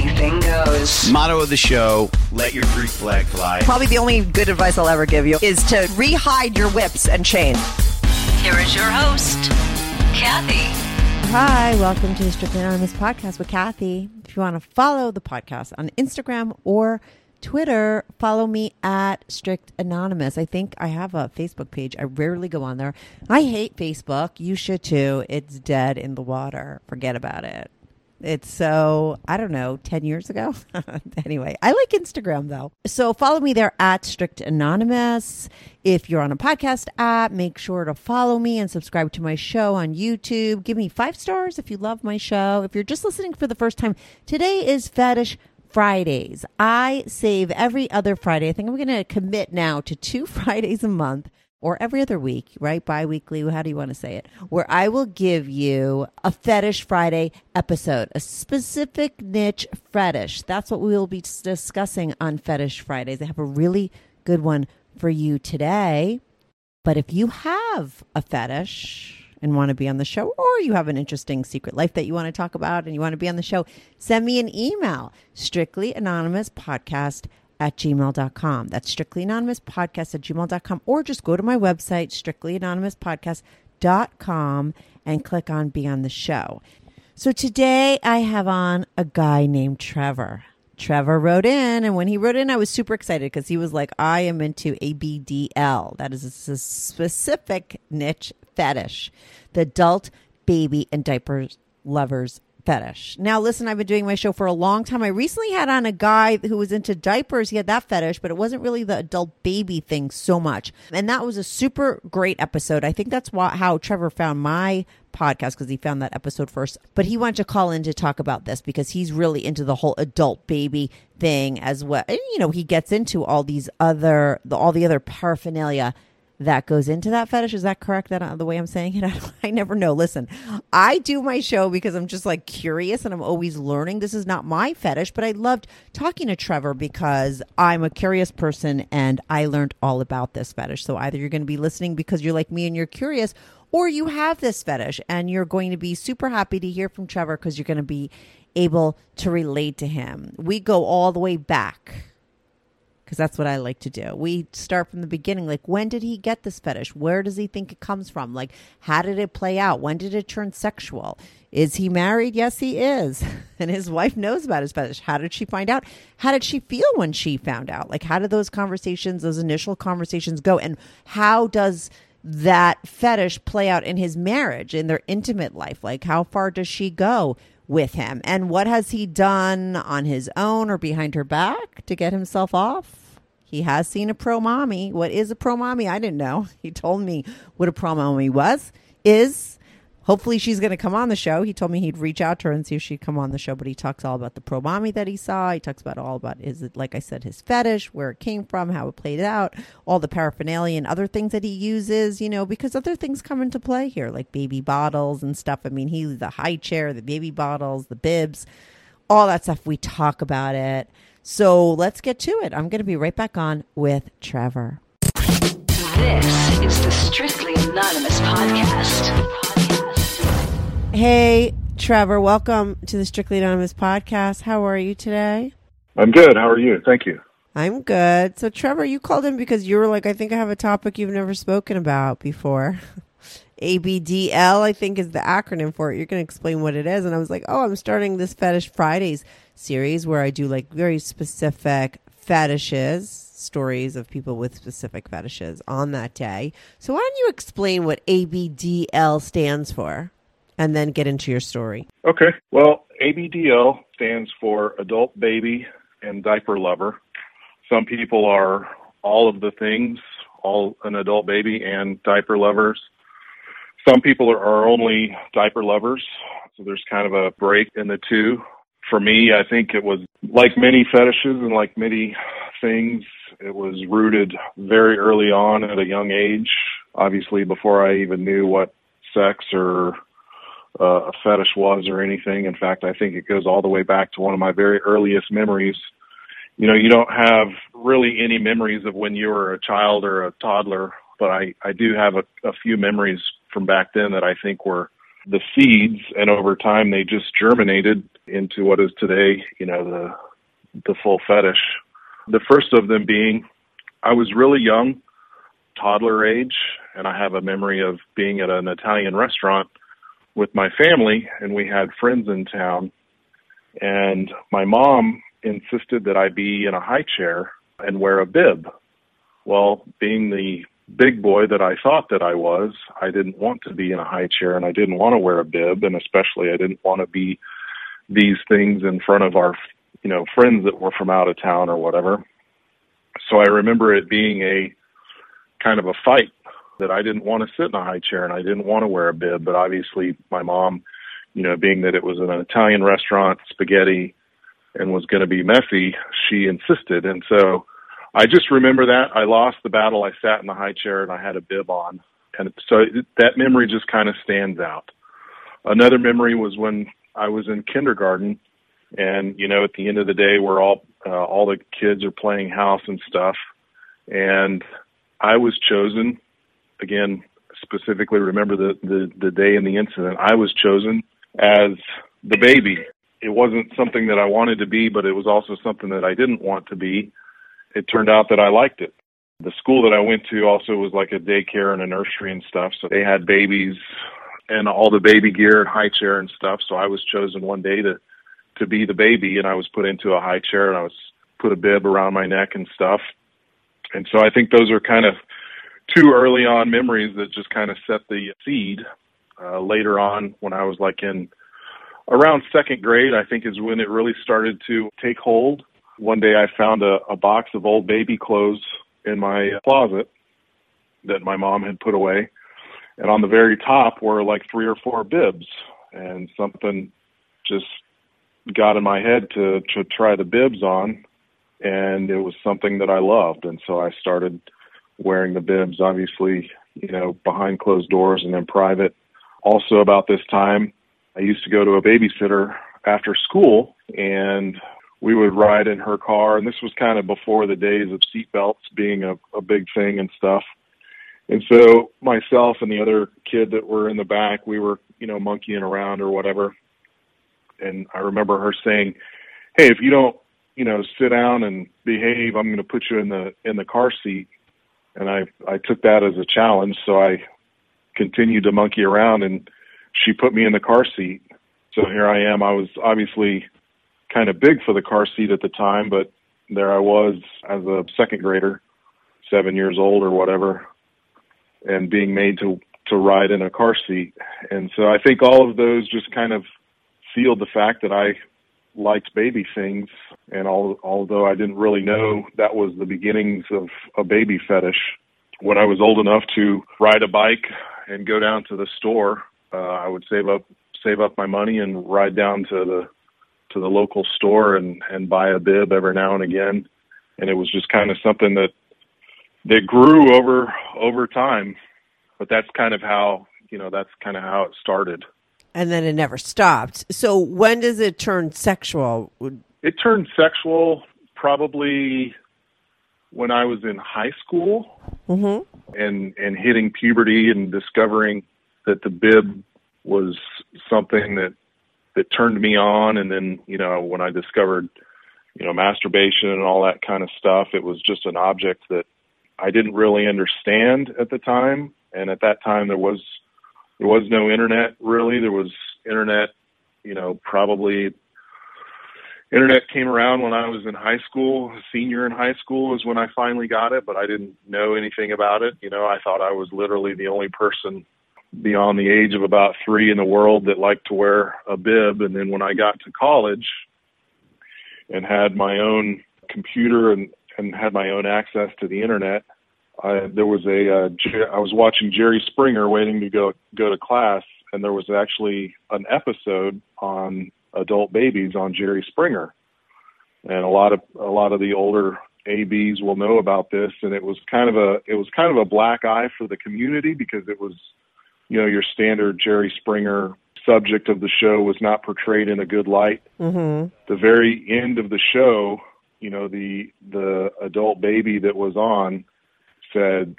anything goes. Motto of the show: Let your Greek flag fly. Probably the only good advice I'll ever give you is to rehide your whips and chains. Here is your host, Kathy. Hi, welcome to the Strictly Anonymous podcast with Kathy. If you want to follow the podcast on Instagram or Twitter, follow me at Strict Anonymous. I think I have a Facebook page. I rarely go on there. I hate Facebook. You should too. It's dead in the water. Forget about it. It's so, I don't know, 10 years ago. anyway, I like Instagram though. So follow me there at Strict Anonymous. If you're on a podcast app, make sure to follow me and subscribe to my show on YouTube. Give me five stars if you love my show. If you're just listening for the first time, today is Fetish Fridays. I save every other Friday. I think I'm going to commit now to two Fridays a month or every other week, right? Bi weekly, how do you want to say it? Where I will give you a Fetish Friday episode, a specific niche fetish. That's what we will be discussing on Fetish Fridays. I have a really good one for you today. But if you have a fetish and want to be on the show, or you have an interesting secret life that you want to talk about and you want to be on the show, send me an email, strictly anonymous podcast at gmail.com. That's strictly anonymous podcast at gmail.com, or just go to my website, strictly anonymous podcast.com, and click on Be on the Show. So today I have on a guy named Trevor. Trevor wrote in, and when he wrote in, I was super excited because he was like, I am into ABDL. That is a specific niche fetish, the adult baby and diapers lovers fetish. Now, listen, I've been doing my show for a long time. I recently had on a guy who was into diapers. He had that fetish, but it wasn't really the adult baby thing so much. And that was a super great episode. I think that's why, how Trevor found my podcast because he found that episode first. But he wanted to call in to talk about this because he's really into the whole adult baby thing as well. And, you know, he gets into all these other, the, all the other paraphernalia that goes into that fetish. Is that correct? That uh, the way I'm saying it? I, I never know. Listen, I do my show because I'm just like curious and I'm always learning. This is not my fetish, but I loved talking to Trevor because I'm a curious person and I learned all about this fetish. So either you're going to be listening because you're like me and you're curious, or you have this fetish and you're going to be super happy to hear from Trevor because you're going to be able to relate to him. We go all the way back because that's what I like to do. We start from the beginning. Like, when did he get this fetish? Where does he think it comes from? Like, how did it play out? When did it turn sexual? Is he married? Yes, he is. And his wife knows about his fetish. How did she find out? How did she feel when she found out? Like, how did those conversations, those initial conversations go? And how does that fetish play out in his marriage, in their intimate life? Like, how far does she go? with him and what has he done on his own or behind her back to get himself off he has seen a pro mommy what is a pro mommy i didn't know he told me what a pro mommy was is hopefully she's going to come on the show. He told me he'd reach out to her and see if she'd come on the show, but he talks all about the pro mommy that he saw. He talks about all about is it like I said his fetish, where it came from, how it played out, all the paraphernalia and other things that he uses, you know, because other things come into play here like baby bottles and stuff. I mean, he the high chair, the baby bottles, the bibs, all that stuff. We talk about it. So let's get to it. I'm going to be right back on with Trevor. This is the Strictly Anonymous podcast. Hey, Trevor, welcome to the Strictly Anonymous podcast. How are you today? I'm good. How are you? Thank you. I'm good. So, Trevor, you called in because you were like, I think I have a topic you've never spoken about before. ABDL, I think, is the acronym for it. You're going to explain what it is. And I was like, oh, I'm starting this Fetish Fridays series where I do like very specific fetishes, stories of people with specific fetishes on that day. So, why don't you explain what ABDL stands for and then get into your story? Okay. Well, ABDL stands for Adult Baby and Diaper Lover. Some people are all of the things, all an adult baby and diaper lovers. Some people are, only diaper lovers. So there's kind of a break in the two. For me, I think it was like many fetishes and like many things, it was rooted very early on at a young age. Obviously, before I even knew what sex or uh, a fetish was or anything. In fact, I think it goes all the way back to one of my very earliest memories. You know, you don't have really any memories of when you were a child or a toddler, but I, I do have a, a few memories from back then that I think were the seeds, and over time they just germinated into what is today, you know, the the full fetish. The first of them being, I was really young, toddler age, and I have a memory of being at an Italian restaurant with my family, and we had friends in town, and my mom insisted that I be in a high chair and wear a bib. Well, being the big boy that I thought that I was, I didn't want to be in a high chair and I didn't want to wear a bib and especially I didn't want to be these things in front of our you know friends that were from out of town or whatever. So I remember it being a kind of a fight that I didn't want to sit in a high chair and I didn't want to wear a bib, but obviously my mom, you know, being that it was an Italian restaurant, spaghetti and was going to be messy, she insisted. And so I just remember that I lost the battle. I sat in the high chair and I had a bib on. And so that memory just kind of stands out. Another memory was when I was in kindergarten and you know at the end of the day we're all uh, all the kids are playing house and stuff and I was chosen again specifically remember the, the the day in the incident I was chosen as the baby it wasn't something that I wanted to be but it was also something that I didn't want to be it turned out that I liked it. The school that I went to also was like a daycare and a nursery and stuff. So they had babies and all the baby gear and high chair and stuff. So I was chosen one day to to be the baby and I was put into a high chair and I was put a bib around my neck and stuff. And so I think those are kind of two early on memories that just kind of set the seed. Uh, later on, when I was like in around second grade, I think is when it really started to take hold one day I found a, a box of old baby clothes in my closet that my mom had put away. And on the very top were like three or four bibs. And something just got in my head to, to try the bibs on. And it was something that I loved. And so I started wearing the bibs, obviously, you know, behind closed doors and in private. Also, about this time, I used to go to a babysitter after school and we would ride in her car, and this was kind of before the days of seatbelts being a, a big thing and stuff. And so myself and the other kid that were in the back, we were, you know, monkeying around or whatever. And I remember her saying, "Hey, if you don't, you know, sit down and behave, I'm going to put you in the in the car seat." And I I took that as a challenge, so I continued to monkey around, and she put me in the car seat. So here I am. I was obviously kind of big for the car seat at the time, but there I was as a second grader, seven years old or whatever, and being made to to ride in a car seat. And so I think all of those just kind of sealed the fact that I liked baby things. And all, although I didn't really know that was the beginnings of a baby fetish, when I was old enough to ride a bike and go down to the store uh, I would save up save up my money and ride down to the to the local store and and buy a bib every now and again. And it was just kind of something that that grew over over time. But that's kind of how you know that's kind of how it started. And then it never stopped. So when does it turn sexual? It turned sexual probably when I was in high school Mm-hmm. and and hitting puberty and discovering that the bib was something that that turned me on. And then you know when I discovered you know masturbation and all that kind of stuff it was just an object that I didn't really understand at the time. And at that time there was there was no internet really. There was internet you know probably internet came around when I was in high school, senior in high school is when I finally got it, but I didn't know anything about it. You know, I thought I was literally the only person beyond the age of about three in the world that liked to wear a bib. And then when I got to college and had my own computer and, and had my own access to the internet, I, there was a, uh, I was watching Jerry Springer waiting to go, go to class. And there was actually an episode on adult babies on Jerry Springer. And a lot of, a lot of the older ABs will know about this. And it was kind of a, it was kind of a black eye for the community because it was, you know, your standard Jerry Springer subject of the show was not portrayed in a good light. Mm-hmm. The very end of the show, you know, the the adult baby that was on said,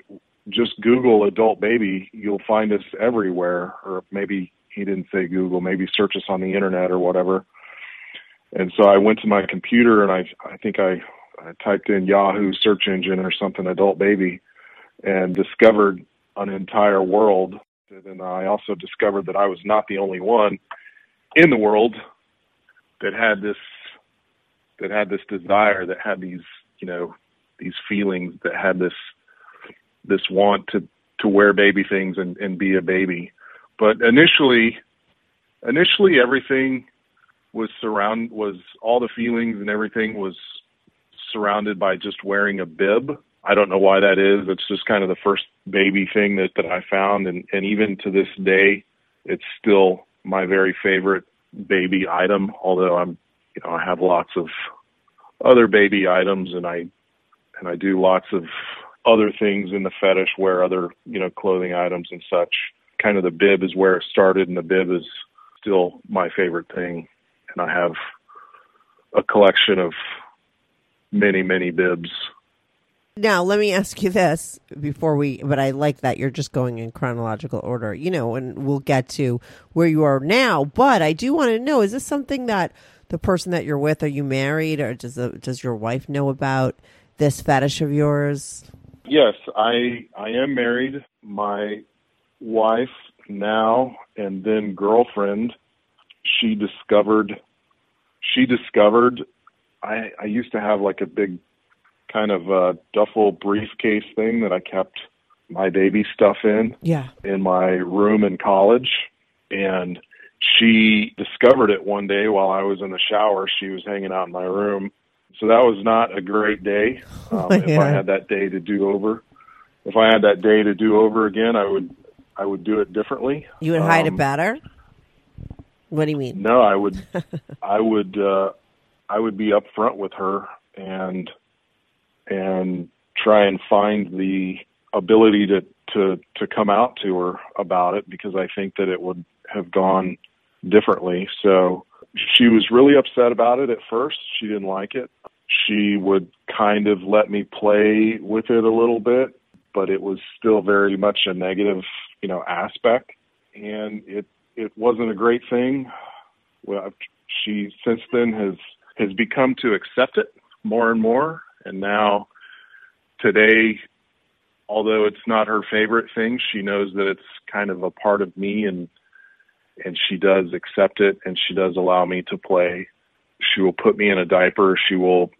"Just Google adult baby, you'll find us everywhere." Or maybe he didn't say Google, maybe search us on the internet or whatever. And so I went to my computer and I I think I, I typed in Yahoo search engine or something adult baby and discovered an entire world and I also discovered that I was not the only one in the world that had this that had this desire, that had these, you know, these feelings, that had this this want to to wear baby things and, and be a baby. But initially initially everything was surround was all the feelings and everything was surrounded by just wearing a bib. I don't know why that is. It's just kind of the first baby thing that, that I found and, and even to this day it's still my very favorite baby item, although I'm you know, I have lots of other baby items and I and I do lots of other things in the fetish wear other, you know, clothing items and such. Kind of the bib is where it started and the bib is still my favorite thing. And I have a collection of many, many bibs. Now, let me ask you this before we, but I like that you're just going in chronological order, you know, and we'll get to where you are now. But I do want to know is this something that the person that you're with, are you married or does, the, does your wife know about this fetish of yours? Yes, I I am married. My wife now and then girlfriend, she discovered she discovered I I used to have like a big kind of uh duffel briefcase thing that I kept my baby stuff in Yeah. in my room in college and she discovered it one day while I was in the shower. She was hanging out in my room. So that was not a great day. Um, If I had that day to do over, if I had that day to do over again, I would, I would do it differently. You would hide it Um, better? What do you mean? No, I would, I would, uh, I would be upfront with her and, and try and find the ability to, to, to come out to her about it because I think that it would have gone differently. So she was really upset about it at first. She didn't like it. She would kind of let me play with it a little bit, but it was still very much a negative, you know, aspect. And it, it wasn't a great thing. Well, she since then has, has become to accept it more and more. And now today, although it's not her favorite thing, she knows that it's kind of a part of me and, and she does accept it and she does allow me to play. She will put me in a diaper. She will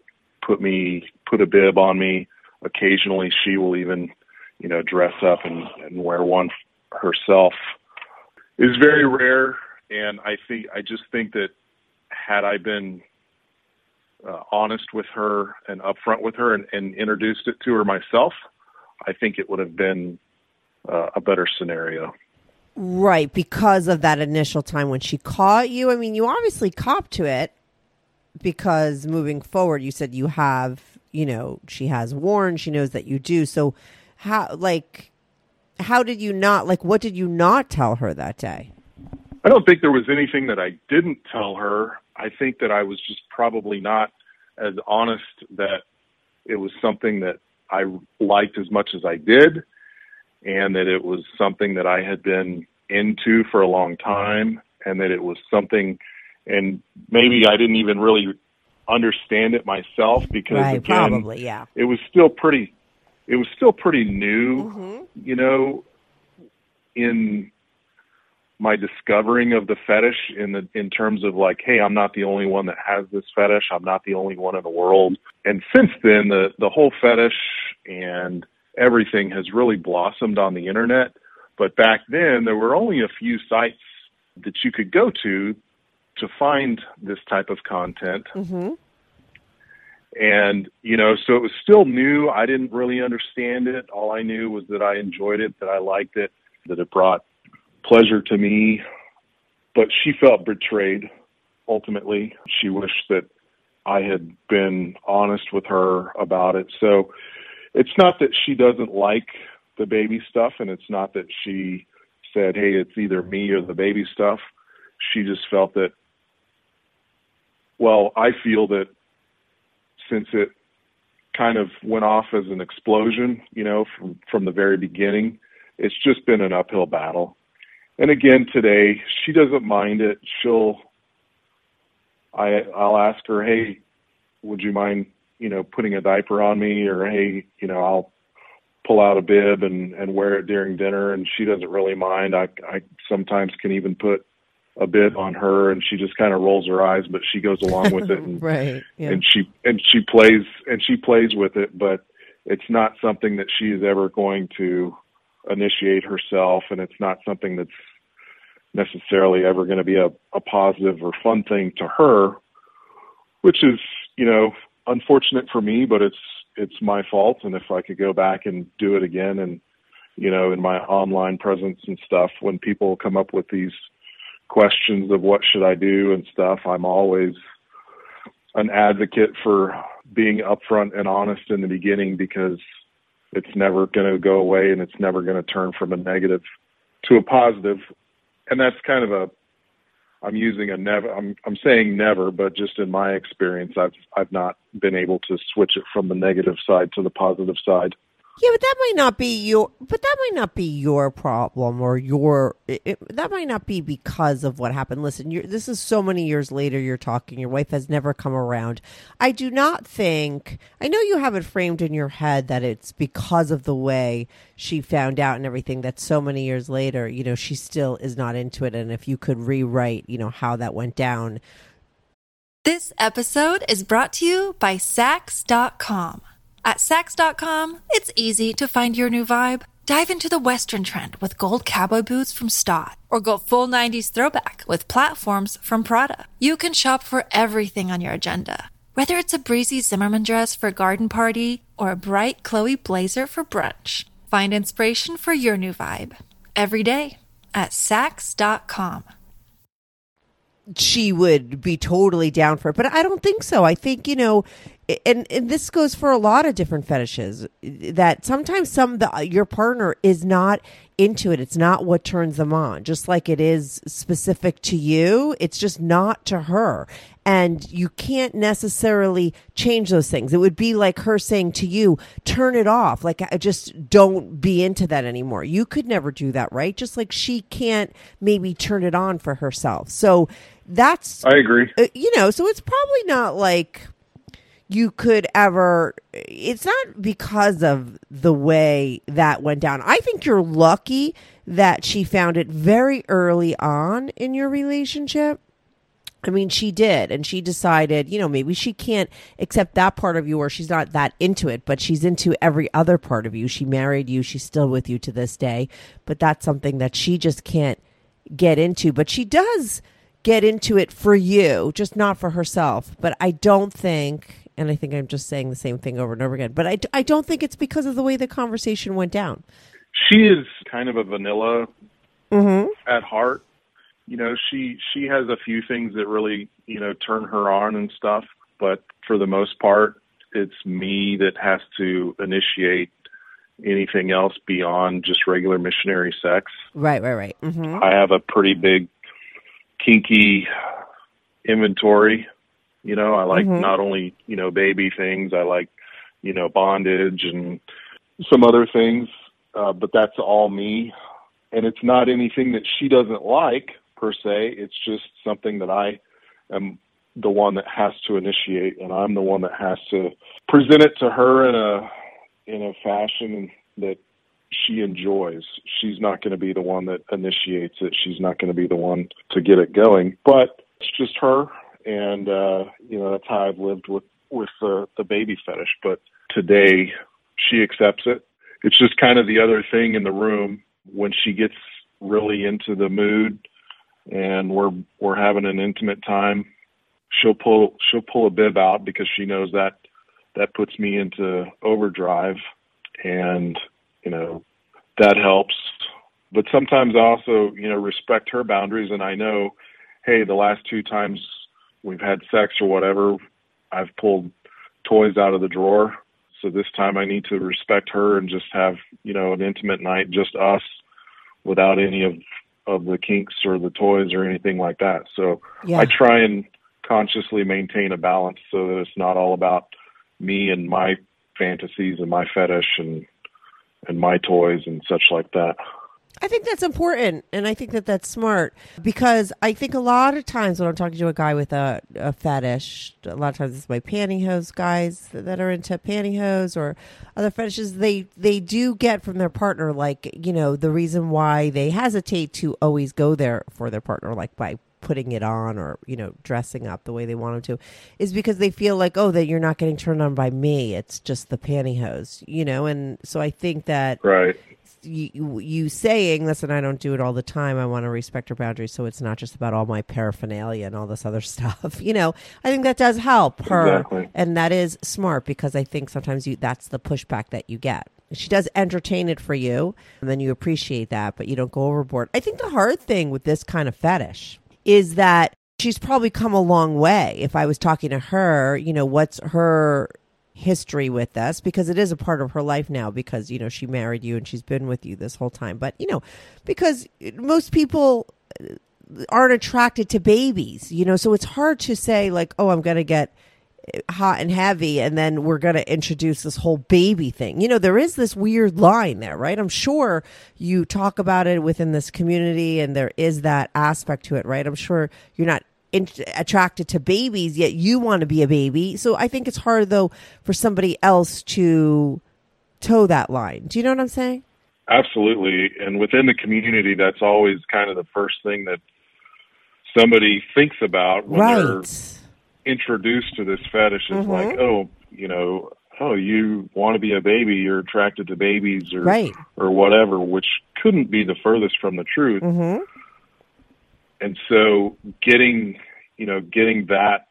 put me, put a bib on me. Occasionally she will even, you know, dress up and, and wear one herself. It's very rare. And I think, I just think that had I been uh, honest with her and upfront with her and, and introduced it to her myself, I think it would have been uh, a better scenario. Right, because of that initial time when she caught you. I mean, you obviously copped to it because moving forward, you said you have, you know, she has warned, she knows that you do. So, how, like, how did you not, like, what did you not tell her that day? I don't think there was anything that I didn't tell her. I think that I was just probably not as honest that it was something that I liked as much as I did and that it was something that I had been into for a long time and that it was something and maybe I didn't even really understand it myself because Right, again, probably, yeah. it was still pretty it was still pretty new, Mm-hmm. you know, in my discovering of the fetish in the in terms of like, hey, I'm not the only one that has this fetish. I'm not the only one in the world. And since then, the the whole fetish and everything has really blossomed on the internet. But back then, there were only a few sites that you could go to to find this type of content. Mm-hmm. And, you know, so it was still new. I didn't really understand it. All I knew was that I enjoyed it, that I liked it, that it brought pleasure to me. But she felt betrayed ultimately. She wished that I had been honest with her about it. So it's not that she doesn't like the baby stuff, and it's not that she said, hey, it's either me or the baby stuff. She just felt that, well, I feel that since it kind of went off as an explosion, you know, from from the very beginning, it's just been an uphill battle. And again today, she doesn't mind it. She'll I I'll ask her, "Hey, would you mind, you know, putting a diaper on me or hey, you know, I'll pull out a bib and and wear it during dinner and she doesn't really mind. I I sometimes can even put a bib on her and she just kind of rolls her eyes but she goes along with it and Right. Yeah. and she and she plays and she plays with it but it's not something that she is ever going to initiate herself and it's not something that's necessarily ever going to be a, a positive or fun thing to her which is you know unfortunate for me but it's it's my fault. And if i could go back and do it again and you know in my online presence and stuff when people come up with these questions of what should i do and stuff i'm always an advocate for being upfront and honest in the beginning because it's never going to go away and it's never going to turn from a negative to a positive and that's kind of a I'm using a never I'm I'm saying never but just in my experience I've I've not been able to switch it from the negative side to the positive side. Yeah, but that might not be your. But that might not be your problem or your. It, it- that might not be because of what happened. Listen, this is so many years later. You're talking. Your wife has never come around. I do not think. I know you have it framed in your head that it's because of the way she found out and everything. That so many years later, you know, she still is not into it. And if you could rewrite, you know, how that went down, This episode is brought to you by Saks.com. At Saks.com, it's easy to find your new vibe. Dive into the Western trend with gold cowboy boots from Stott, or go full 90s throwback with platforms from Prada. You can shop for everything on your agenda, whether it's a breezy Zimmermann dress for a garden party or a bright Chloe blazer for brunch. Find inspiration for your new vibe every day at Saks.com. she would be totally down for it. But I don't think so. I think, you know, and, and this goes for a lot of different fetishes that sometimes some the, your partner is not into it. It's not what turns them on. Just like it is specific to you, it's just not to her. And you can't necessarily change those things. It would be like her saying to you, turn it off. Like, I just don't be into that anymore. You could never do that, right? Just like she can't maybe turn it on for herself. So that's I agree. uh, you know, so it's probably not like you could ever it's not because of the way that went down. I think you're lucky that she found it very early on in your relationship. I mean, she did, and she decided, you know, maybe she can't accept that part of you, or she's not that into it, but she's into every other part of you. She married you, she's still with you to this day, but that's something that she just can't get into. But she does get into it for you, just not for herself. But I don't think, and I think I'm just saying the same thing over and over again, but I, I don't think it's because of the way the conversation went down. She is kind of a vanilla at heart. You know, she she has a few things that really you know turn her on and stuff, but for the most part, it's me that has to initiate anything else beyond just regular missionary sex. Right, right, right. hmm I have a pretty big kinky inventory. You know, I like not only, you know, baby things, I like, you know, bondage and some other things, uh, but that's all me. And it's not anything that she doesn't like per se. It's just something that I am the one that has to initiate and I'm the one that has to present it to her in a in a fashion that she enjoys. She's not going to be the one that initiates it. She's not going to be the one to get it going. But it's just her, and uh, you know that's how I've lived with with the the baby fetish. But today, she accepts it. It's just kind of the other thing in the room when she gets really into the mood, and we're we're having an intimate time. She'll pull she'll pull a bib out because she knows that that puts me into overdrive and you know that helps but sometimes I also you know respect her boundaries and I know hey the last two times we've had sex or whatever I've pulled toys out of the drawer so this time I need to respect her and just have you know an intimate night just us without any of of the kinks or the toys or anything like that so Yeah. I try and consciously maintain a balance so that it's not all about me and my fantasies and my fetish and and my toys and such like that. I think that's important, and I think that that's smart because I think a lot of times when I'm talking to a guy with a, a fetish, a lot of times it's my pantyhose guys that are into pantyhose or other fetishes. They they do get from their partner like you know the reason why they hesitate to always go there for their partner, like by putting it on or you know dressing up the way they want them to is because they feel like oh that you're not getting turned on by me it's just the pantyhose you know and so i think that Right. You, you saying listen i don't do it all the time. I want to respect her boundaries so it's not just about all my paraphernalia and all this other stuff you know? I think that does help her. Exactly. and that is smart because i think sometimes you that's the pushback that you get. She does entertain it for you and then you appreciate that but you don't go overboard. I think the hard thing with this kind of fetish is that she's probably come a long way. If i was talking to her you know what's her history with us because it is a part of her life now because you know she married you and she's been with you this whole time. But you know because most people aren't attracted to babies you know so it's hard to say like oh i'm going to get hot and heavy and then we're going to introduce this whole baby thing. You know there is this weird line there right? I'm sure you talk about it within this community and there is that aspect to it right? I'm sure you're not in- attracted to babies yet you want to be a baby so i think it's hard though for somebody else to toe that line do you know what i'm saying Absolutely. And within the community that's always kind of the first thing that somebody thinks about when they're right introduced to this fetish is like, oh, you know, oh, you want to be a baby, you're attracted to babies or Right. or whatever, which couldn't be the furthest from the truth. mm-hmm. And so getting you know getting that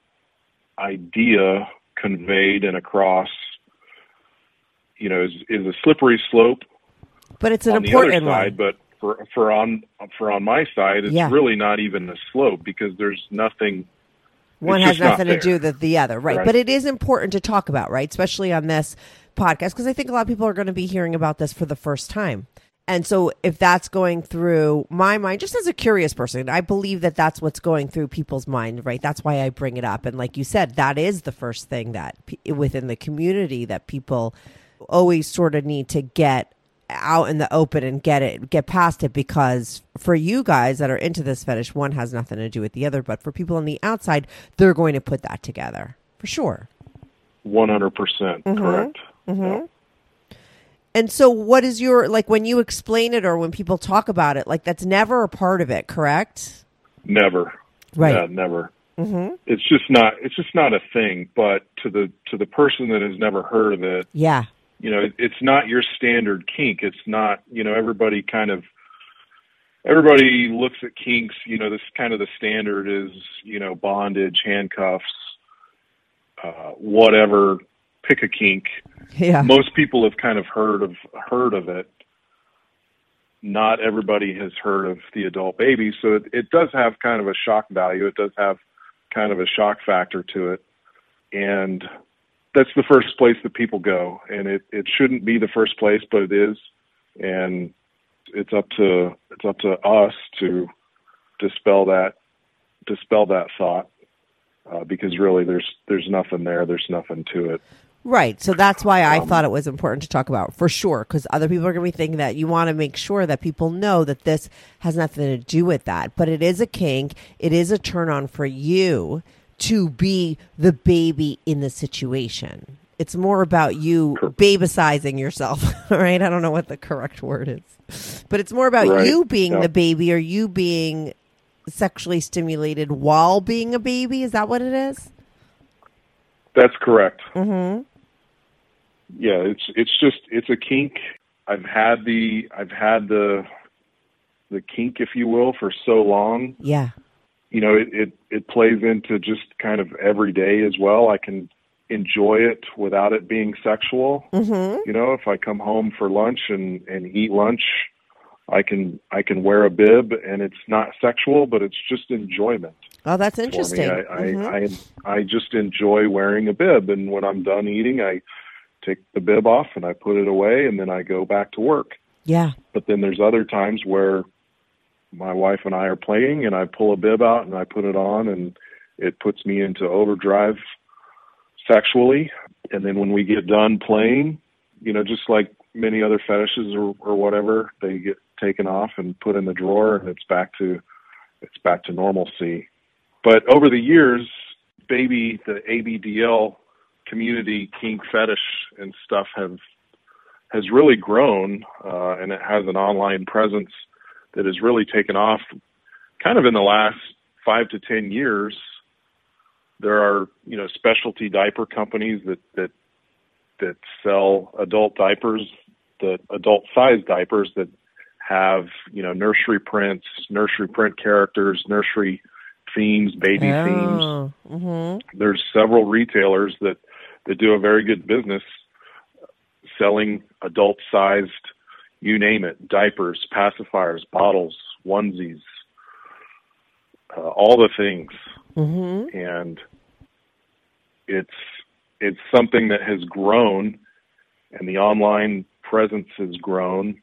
idea conveyed and across you know is is a slippery slope but it's an on the other important side one but for for on for on my side it's Yeah. really not even a slope because there's nothing one has just not nothing to do with the other right. Right. but it is important to talk about right especially on this podcast because i think a lot of people are going to be hearing about this for the first time and so if that's going through my mind just as a curious person i believe that that's what's going through people's mind right? That's why i bring it up. And like you said that is the first thing that within the community that people always sort of need to get out in the open and get it get past it because for you guys that are into this fetish one has nothing to do with the other. But for people on the outside they're going to put that together for sure. 100% Mm-hmm. correct. Yeah. And so what is your like when you explain it or when people talk about it like that's never a part of it correct never Right. yeah, never mm-hmm. it's just not it's just not a thing but to the to the person that has never heard of it yeah you know, it, it's not your standard kink. It's not, you know, everybody kind of, everybody looks at kinks, you know, this kind of the standard is, you know, bondage, handcuffs, uh, whatever, pick a kink. yeah Most people have kind of heard of, heard of it. not everybody has heard of the adult baby, so it, it does have kind of a shock value. It does have kind of a shock factor to it, and that's the first place that people go. And it it shouldn't be the first place, but it is, and it's up to it's up to us to dispel that dispel that thought uh, because really there's there's nothing there. There's nothing to it. Right. So that's why I um, thought it was important to talk about for sure, because other people are going to be thinking that you want to make sure that people know that this has nothing to do with that. But it is a kink. It is a turn on for you to be the baby in the situation. It's more about you babysizing yourself, right? I don't know what the correct word is, but it's more about right. you being the baby or you being sexually stimulated while being a baby. Is that what it is? That's correct. Mm-hmm. Yeah, it's it's just it's a kink. I've had the I've had the the kink, if you will, for so long. Yeah. You know, it, it, it plays into just kind of every day as well. I can enjoy it without it being sexual. Mm-hmm. You know, if I come home for lunch and, and eat lunch, I can I can wear a bib and it's not sexual, but it's just enjoyment. Oh, that's interesting. I, mm-hmm. I, I I just enjoy wearing a bib, and when I'm done eating, I take the bib off and I put it away, and then I go back to work. Yeah. But then there's other times where my wife and I are playing, and I pull a bib out and I put it on, and it puts me into overdrive sexually. And then when we get done playing, you know, just like many other fetishes or, or whatever, they get taken off and put in the drawer, and it's back to it's back to normalcy. But over the years, baby, the ABDL community, kink fetish and stuff have has really grown, uh, and it has an online presence that has really taken off. Kind of in the last five to ten years, there are you know specialty diaper companies that that that sell adult diapers, the adult size diapers that have you know nursery prints, nursery print characters, nursery themes, baby oh, themes. Mm-hmm. There's several retailers that that do a very good business selling adult sized, you name it, diapers, pacifiers, bottles, onesies, uh, all the things, mm-hmm. and it's it's something that has grown, and the online presence has grown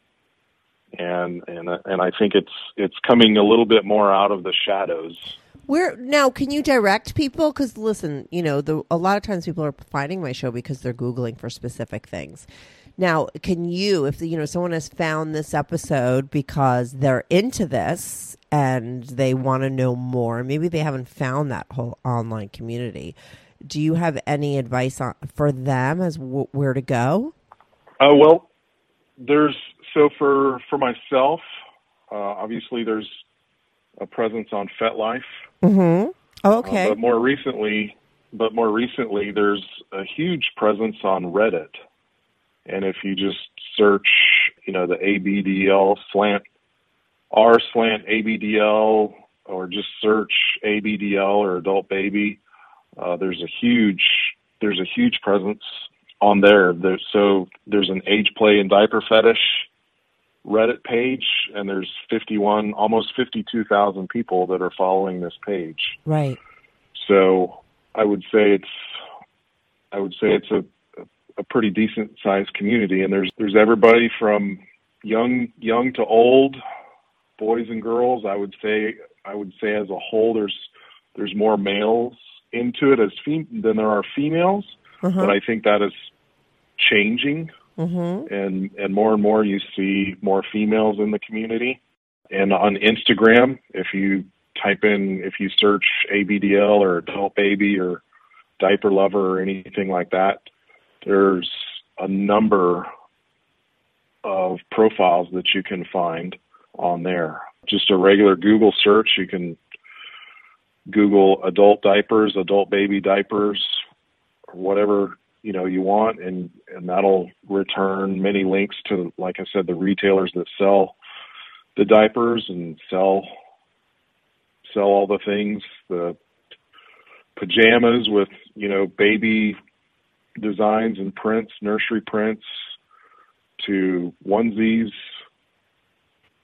and and and I think it's it's coming a little bit more out of the shadows. Where now can you direct people? Because listen, you know, the, a lot of times people are finding my show because they're googling for specific things. Now, can you, if you know someone has found this episode because they're into this and they want to know more, maybe they haven't found that whole online community. Do you have any advice on, for them as w- where to go? Uh, well, there's so for for myself, uh, obviously there's a presence on FetLife. Mm-hmm. Oh, okay. Uh, but more recently, but more recently, there's a huge presence on Reddit. And if you just search, you know, the ABDL slant R slant ABDL, or just search ABDL or adult baby, uh, there's a huge there's a huge presence on there. There's, so there's an age play and diaper fetish Reddit page, and there's 51, almost 52,000 people that are following this page. Right. So I would say it's, I would say it's a, a pretty decent sized community, and there's there's everybody from young young to old, boys and girls. I would say I would say as a whole, there's there's more males into it as fem- than there are females, uh-huh. but I think that is changing Mm-hmm. And and more and more you see more females in the community. And on Instagram, if you type in, if you search ABDL or adult baby or diaper lover or anything like that, there's a number of profiles that you can find on there. Just a regular Google search, you can Google adult diapers, adult baby diapers, or whatever you know you want and and that'll return many links to like i said the retailers that sell the diapers and sell sell all the things the pajamas with you know baby designs and prints nursery prints to onesies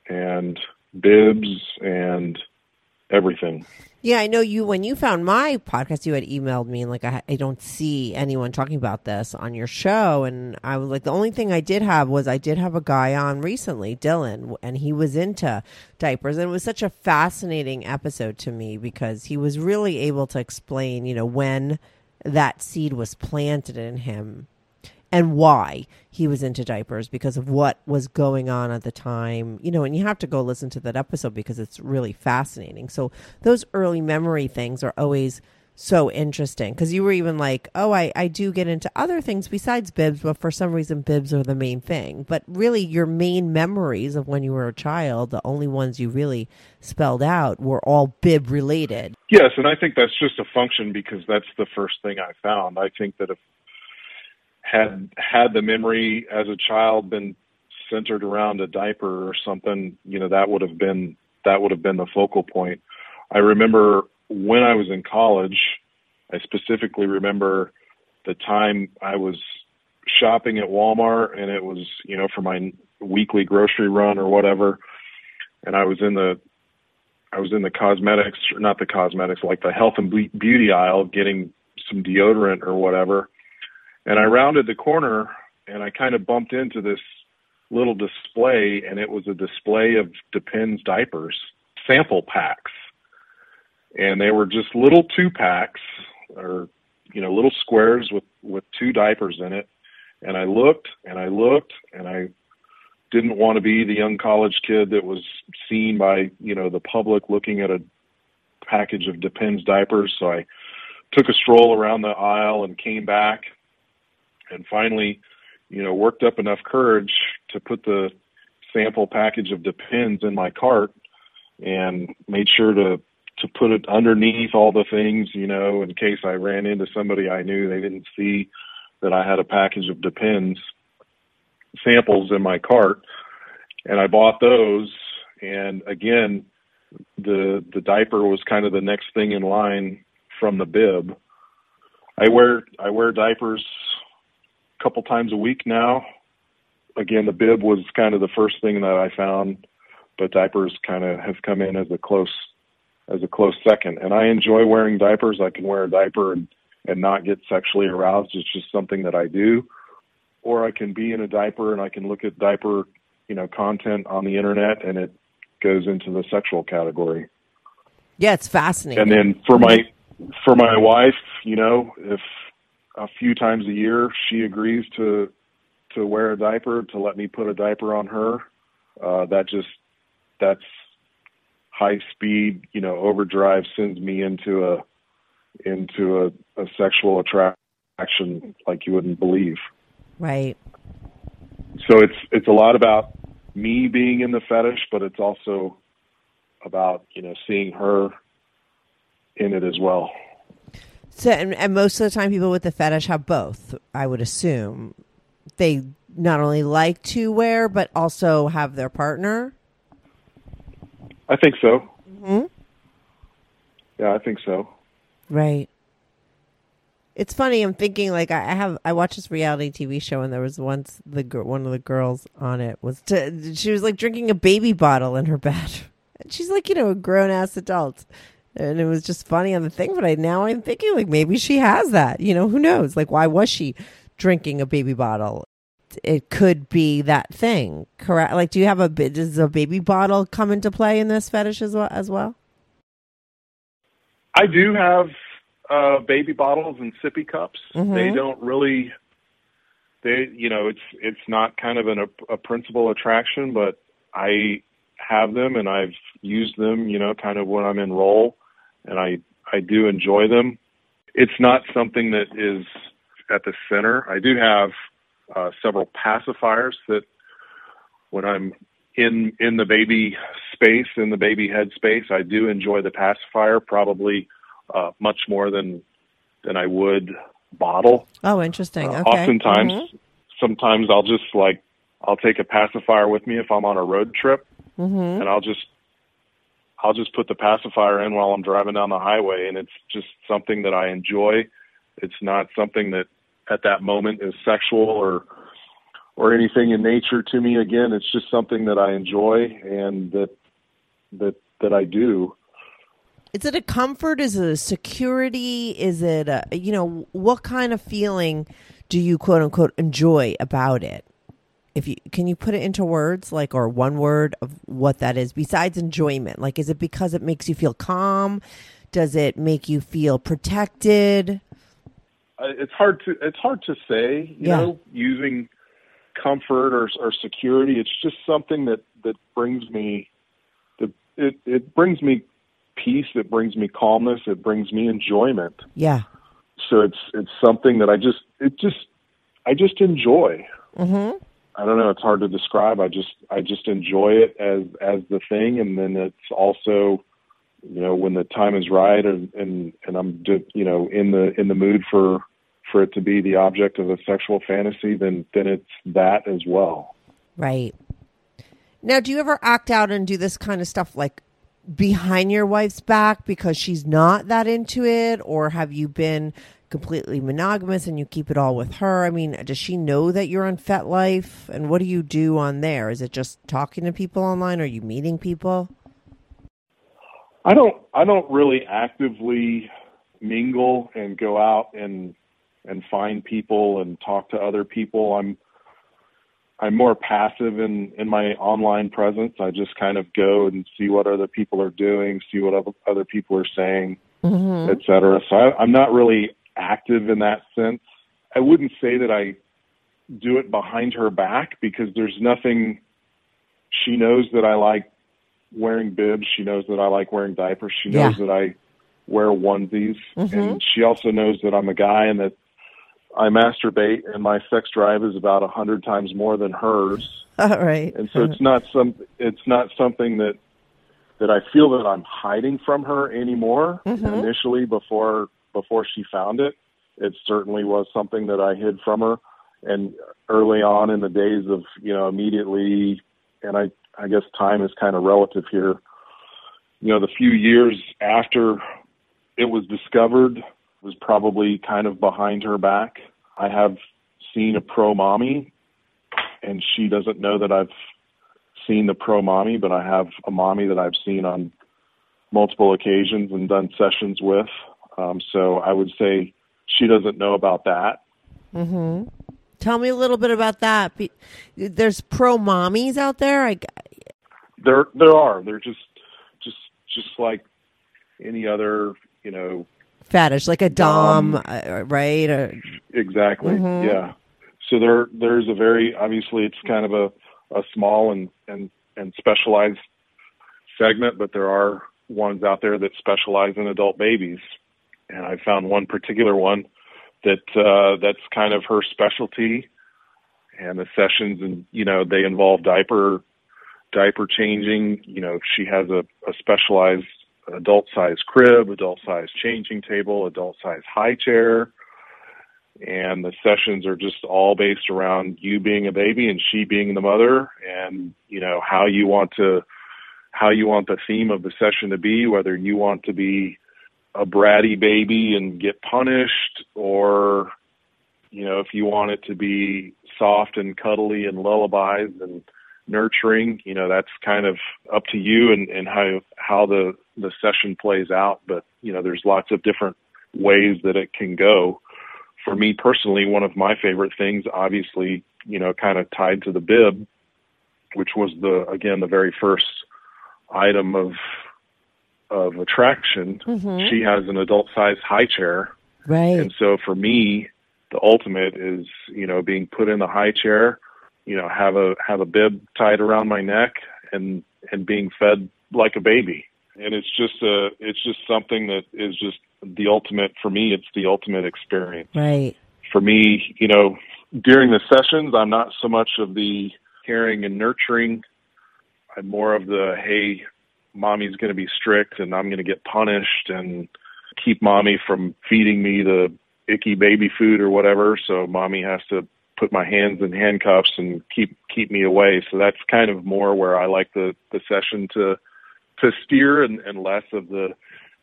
and bibs and everything. Yeah, I know you. When you found my podcast, you had emailed me and like I, I don't see anyone talking about this on your show, and I was like, the only thing I did have was I did have a guy on recently, Dylan, and he was into diapers, and it was such a fascinating episode to me because he was really able to explain, you know, when that seed was planted in him and why he was into diapers because of what was going on at the time. You know, and you have to go listen to that episode because it's really fascinating. So those early memory things are always so interesting because you were even like, oh, I, I do get into other things besides bibs, but for some reason, bibs are the main thing. But really, your main memories of when you were a child, the only ones you really spelled out, were all bib related. Yes, and I think that's just a function because that's the first thing I found. I think that if had had the memory as a child been centered around a diaper or something, you know, that would have been that would have been the focal point. I remember when I was in college, I specifically remember the time I was shopping at Walmart and it was, you know, for my weekly grocery run or whatever. And I was in the I was in the cosmetics, not the cosmetics, like the health and beauty aisle getting some deodorant or whatever and I rounded the corner and I kind of bumped into this little display, and it was a display of Depends diapers sample packs, and they were just little two packs or you know little squares with with two diapers in it. And I looked and I looked and I didn't want to be the young college kid that was seen by you know the public looking at a package of Depends diapers, so I took a stroll around the aisle and came back and finally, you know, worked up enough courage to put the sample package of Depends in my cart and made sure to to put it underneath all the things, you know, in case I ran into somebody I knew they didn't see that I had a package of Depends samples in my cart and I bought those and again the the diaper was kind of the next thing in line from the bib. I wear I wear diapers couple times a week now. Again, the bib was kind of the first thing that I found, but diapers kind of have come in as a close as a close second. And I enjoy wearing diapers. I can wear a diaper and and not get sexually aroused. It's just something that I do. Or I can be in a diaper and I can look at diaper, you know, content on the internet and it goes into the sexual category. Yeah, it's fascinating. And then for my for my wife, you know, if a few times a year she agrees to to wear a diaper to let me put a diaper on her. Uh that just that's high speed you know overdrive sends me into a into a, a sexual attraction like you wouldn't believe. Right. So it's it's a lot about me being in the fetish but it's also about you know seeing her in it as well so, and, and most of the time, people with the fetish have both. I would assume they not only like to wear, but also have their partner. I think so. hmm Yeah, I think so. Right. It's funny. I'm thinking like I have I watched this reality TV show and there was once the girl, one of the girls on it was to, she was like drinking a baby bottle in her bed. And she's like you know a grown ass adult, and it was just funny on the thing. But I now I'm thinking like maybe she has that. You know, who knows? Like, why was she drinking a baby bottle? It could be that thing, correct? Like, do you have a does a baby bottle come into play in this fetish as well? As well? I do have uh, baby bottles and sippy cups. Mhm. They don't really, they you know, it's it's not kind of an, a, a principal attraction, but I have them and I've used them, you know, kind of when I'm in role and I I do enjoy them. It's not something that is at the center. I do have uh, several pacifiers that when I'm in in the baby space in the baby head space, I do enjoy the pacifier probably uh, much more than than I would bottle. Oh, interesting. Uh, okay. Oftentimes, Mhm. sometimes I'll just like I'll take a pacifier with me if I'm on a road trip, Mhm. and I'll just I'll just put the pacifier in while I'm driving down the highway, and it's just something that I enjoy. It's not something that at that moment is sexual or or anything in nature to me. Again, it's just something that I enjoy and that that that I do. Is it a comfort? Is it a security? Is it a, you know, what kind of feeling do you quote unquote enjoy about it? If you can you put it into words like or one word of what that is besides enjoyment? Like is it because it makes you feel calm? Does it make you feel protected? Uh, It's hard to it's hard to say, you Yeah. know, using comfort or or security. It's just something that that brings me the it it brings me peace, it brings me calmness, it brings me enjoyment. Yeah. So it's it's something that I just it just I just enjoy. Mhm. I don't know. It's hard to describe. I just I just enjoy it as as the thing, and then it's also, you know, when the time is right, and and and I'm you know in the in the mood for for it to be the object of a sexual fantasy, then then it's that as well. Right. Now, do you ever act out and do this kind of stuff like behind your wife's back because she's not that into it? Or have you been completely monogamous and you keep it all with her? I mean, does she know that you're on FetLife? And what do you do on there? Is it just talking to people online? Or are you meeting people? I don't I don't really actively mingle and go out and and find people and talk to other people. I'm I'm more passive in in my online presence. I just kind of go and see what other people are doing, see what other, people are saying, mm-hmm. et cetera. So I, I'm not really active in that sense. I wouldn't say that I do it behind her back because there's nothing. She knows that I like wearing bibs. She knows that I like wearing diapers. She knows Yeah. that I wear onesies, and mm-hmm. she also knows that I'm a guy and that I masturbate, and my sex drive is about a hundred times more than hers. All right. And so it's not some. It's not something that that I feel that I'm hiding from her anymore. Mm-hmm. Initially, before before she found it, it certainly was something that I hid from her. And early on in the days of you know immediately, and I I guess time is kind of relative here. You know, the few years after it was discovered was probably kind of behind her back. I have seen a pro mommy, and she doesn't know that I've seen the pro mommy, but I have a mommy that I've seen on multiple occasions and done sessions with. Um, so I would say she doesn't know about that. Tell me a little bit about that. There's pro mommies out there. I, There, there are. They're just, just, just like any other, you know, fetish, like a dom, Dom. uh, right? Or, Exactly. Yeah. So there there's a very obviously it's kind of a, a small and, and, and specialized segment, but there are ones out there that specialize in adult babies. And I found one particular one that uh that's kind of her specialty. And the sessions and you know, they involve diaper diaper changing, you know, she has a, a specialized adult size crib, adult size changing table, adult size high chair. And the sessions are just all based around you being a baby and she being the mother and you know how you want to how you want the theme of the session to be whether you want to be a bratty baby and get punished or you know if you want it to be soft and cuddly and lullabies and nurturing you know that's kind of up to you and and how how the the session plays out. But you know there's lots of different ways that it can go. For me personally, one of my favorite things, obviously, you know, kind of tied to the bib, which was the again the very first item of of attraction. Mm-hmm. She has an adult sized high chair, right. and so for me, the ultimate is you know being put in the high chair, you know, have a have a bib tied around my neck, and and being fed like a baby. And it's just a it's just something that is just the ultimate for me. It's the ultimate experience Right. for me, you know, during the sessions, I'm not so much of the caring and nurturing. I'm more of the, hey, mommy's going to be strict and I'm going to get punished and keep mommy from feeding me the icky baby food or whatever. So mommy has to put my hands in handcuffs and keep keep me away. So that's kind of more where I like the the session to to steer and, and less of the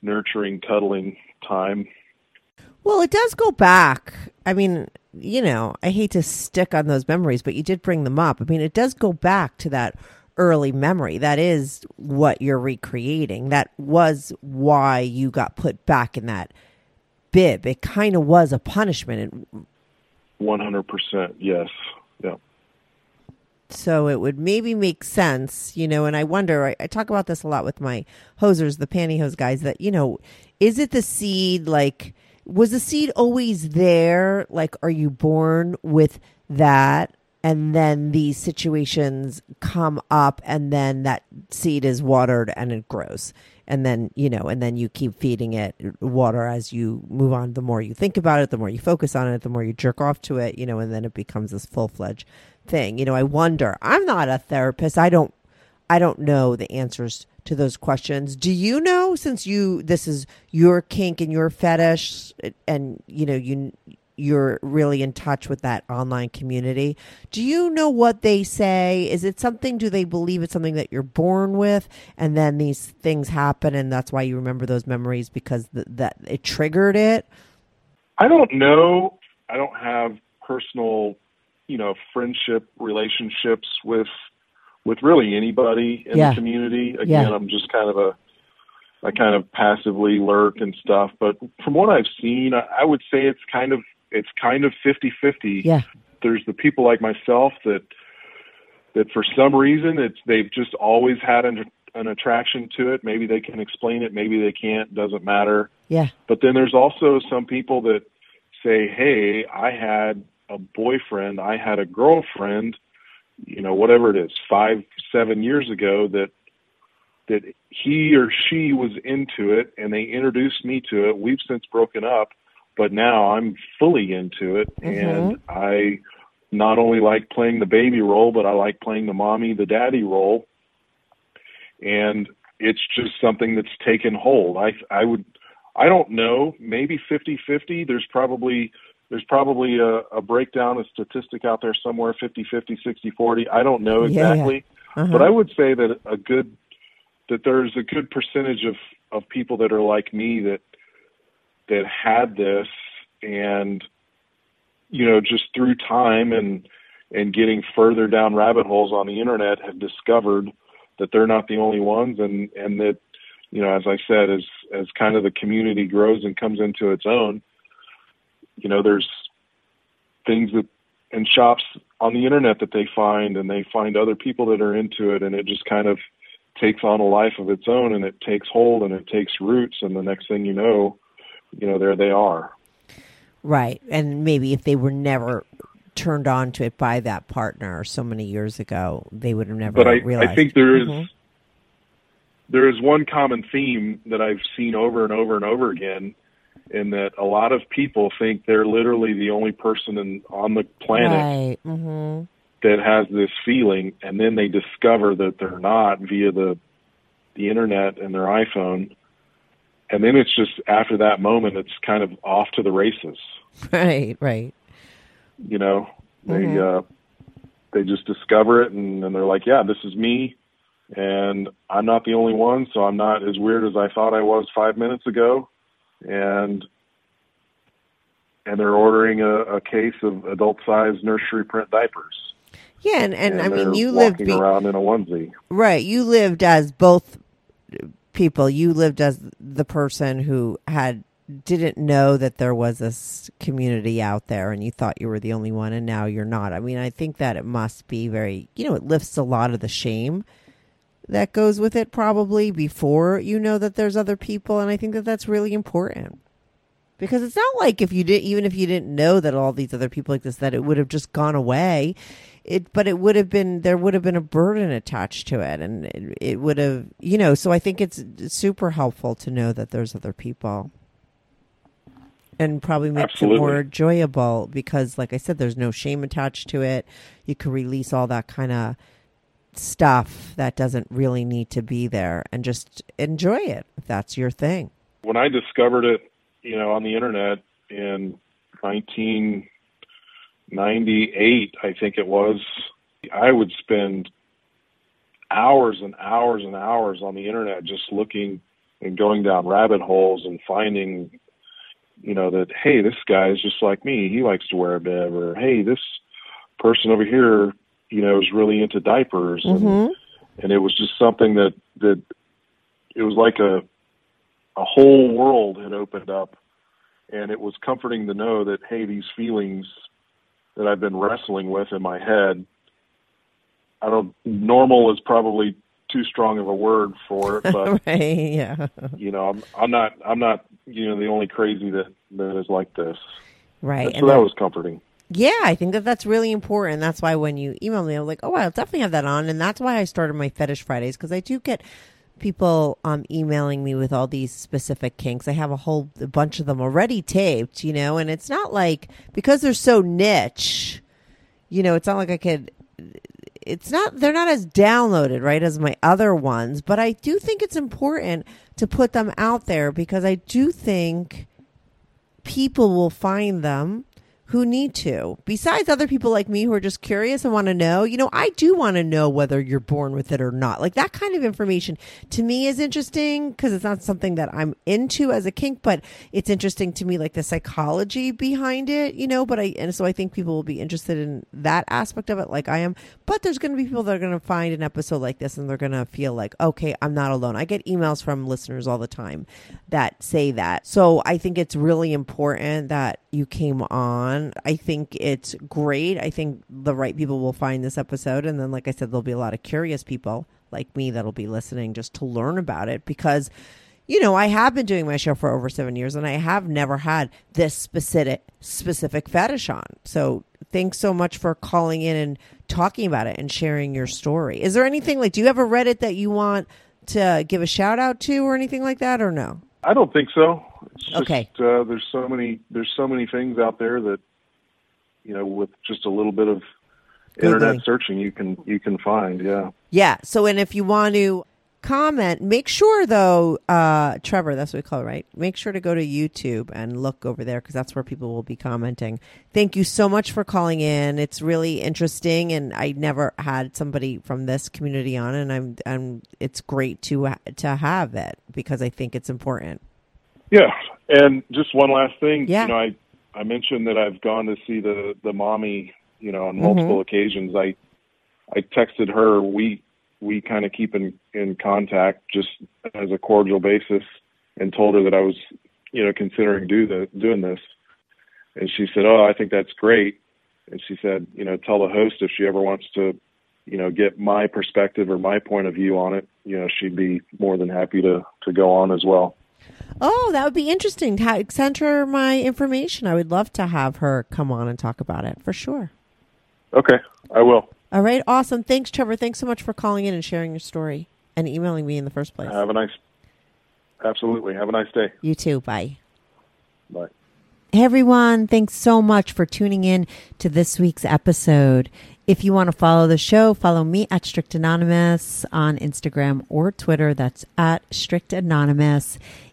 nurturing, cuddling time. Well, it does go back. I mean, you know, I hate to stick on those memories, but you did bring them up. I mean, it does go back to that early memory. That is what you're recreating. That was why you got put back in that bib. It kind of was a punishment. One hundred percent, yes. Yeah. So it would maybe make sense, you know, and I wonder, I, I, talk about this a lot with my hosers, the pantyhose guys, that, you know, is it the seed like, was the seed always there? Like, are you born with that? And then these situations come up, and then that seed is watered and it grows. And then, you know, and then you keep feeding it water as you move on. The more you think about it, the more you focus on it, the more you jerk off to it, you know, and then it becomes this full fledged thing. You know, I wonder. I'm not a therapist. I don't I don't know the answers to those questions. Do you know since you this is your kink and your fetish and you know you you're really in touch with that online community. Do you know what they say? Is it something do they believe it's something that you're born with and then these things happen and that's why you remember those memories because th- that it triggered it? I don't know. I don't have personal you know friendship relationships with with really anybody in yeah. the community. Again, yeah. I'm just kind of a I kind of passively lurk and stuff. But from what I've seen, I, I would say it's kind of it's kind of fifty fifty. Yeah. There's the people like myself that that for some reason it's they've just always had an an attraction to it. Maybe they can explain it, maybe they can't, doesn't matter. Yeah. But then there's also some people that say, "Hey, I had a boyfriend, I had a girlfriend, you know, whatever it is, five, seven years ago that that he or she was into it and they introduced me to it. We've since broken up, but now I'm fully into it Mm-hmm. and I not only like playing the baby role, but I like playing the mommy, the daddy role. And it's just something that's taken hold. I I would I don't know, maybe 50-50. There's probably there's probably a, a breakdown, a statistic out there somewhere 50 50, 60 40. I don't know Yeah, yeah. exactly. Uh-huh. But I would say that a good that there's a good percentage of of people that are like me that that had this and you know just through time and and getting further down rabbit holes on the internet have discovered that they're not the only ones and and that you know as I said as as kind of the community grows and comes into its own you know there's things that and shops on the internet that they find and they find other people that are into it and it just kind of takes on a life of its own and it takes hold and it takes roots and the next thing you know you know there they are Right. And maybe if they were never turned on to it by that partner so many years ago, they would have never but I, realized. I think there is- Mhm. there is one common theme that I've seen over and over and over again in that a lot of people think they're literally the only person in, on the planet Right. hmm that has this feeling and then they discover that they're not via the the internet and their iPhone and then it's just after that moment it's kind of off to the races Right. Right. you know they Mhm. uh they just discover it and, and they're like yeah this is me and i'm not the only one so i'm not as weird as i thought i was five minutes ago and and they're ordering a, a case of adult sized nursery print diapers Yeah. And, and, I mean, you lived. Be- around in a onesie Right. You lived as both people. You lived as the person who had didn't know that there was this community out there and you thought you were the only one and now you're not. I mean, I think that it must be very, you know, it lifts a lot of the shame that goes with it probably before you know that there's other people and I think that that's really important. Because it's not like if you did even if you didn't know that all these other people exist that it would have just gone away it but it would have been there would have been a burden attached to it and it, it would have you know so i think it's super helpful to know that there's other people. And probably makes Absolutely. it more enjoyable because like i said there's no shame attached to it. You can release all that kind of stuff that doesn't really need to be there and just enjoy it if that's your thing. When I discovered it, you know, on the internet in 1998, I think it was, I would spend hours and hours and hours on the internet just looking and going down rabbit holes and finding you know, that hey, this guy is just like me. He likes to wear a bib, or hey, this person over here, you know, is really into diapers, Mm-hmm. and and it was just something that that it was like a a whole world had opened up, and it was comforting to know that hey, these feelings that I've been wrestling with in my head. I don't. Normal is probably too strong of a word for it, but right. Yeah. you know, I'm, I'm not, I'm not, you know, the only crazy that that is like this. Right. And And so that then- was comforting. Yeah, I think that that's really important. That's why when you email me, I'm like, oh, I'll definitely have that on. And that's why I started my Fetish Fridays because I do get people um, emailing me with all these specific kinks. I have a whole a bunch of them already taped, you know, and it's not like because they're so niche, you know, it's not like I could. It's not they're not as downloaded right as my other ones, but I do think it's important to put them out there because I do think people will find them who need to. Besides other people like me who are just curious and want to know, you know, I do want to know whether you're born with it or not. Like that kind of information to me is interesting because it's not something that I'm into as a kink, but it's interesting to me, like the psychology behind it, you know. But I, and so I think people will be interested in that aspect of it, like I am. But there's going to be people that are going to find an episode like this and they're going to feel like, okay, I'm not alone. I get emails from listeners all the time that say that. So I think it's really important that you came on. I think it's great. I think the right people will find this episode. And then, like I said, there'll be a lot of curious people like me that'll be listening just to learn about it because you know, I have been doing my show for over seven years and I have never had this specific specific fetish on. So thanks so much for calling in and talking about it and sharing your story. Is there anything like do you have a Reddit that you want to give a shout out to or anything like that or no? I don't think so. It's just, Okay. Uh, there's so many. There's so many things out there that, you know, with just a little bit of internet Googling. searching, you can you can find. Yeah. Yeah. So, and if you want to comment, make sure though, uh, Trevor, that's what we call it, right? Make sure to go to YouTube and look over there because that's where people will be commenting. Thank you so much for calling in. It's really interesting, and I never had somebody from this community on, and I'm, I'm. It's great to to have it because I think it's important. Yeah. And just one last thing. Yeah. You know, I I mentioned that I've gone to see the the mommy. You know, on Mm-hmm. multiple occasions. I I texted her. We we kind of keep in in contact just as a cordial basis, and told her that I was you know considering do the doing this, and she said, "Oh, I think that's great." And she said, "You know, tell the host if she ever wants to." You know, get my perspective or my point of view on it. You know, she'd be more than happy to to go on as well. Oh, that would be interesting. Ha- Send her my information. I would love to have her come on and talk about it for sure. Okay, I will. All right, awesome. Thanks, Trevor. Thanks so much for calling in and sharing your story and emailing me in the first place. Have a nice. Absolutely. Have a nice day. you too. Bye. Bye. Hey everyone, thanks so much for tuning in to this week's episode. If you want to follow the show, follow me at Strict Anonymous on Instagram or Twitter. That's at Strict Anonymous.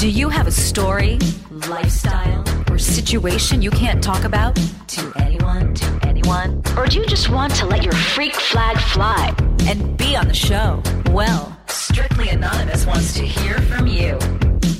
Do you have a story, lifestyle, or situation you can't talk about to anyone, to anyone? Or do you just want to let your freak flag fly? And be on the show? Well, Strictly Anonymous wants to hear from you.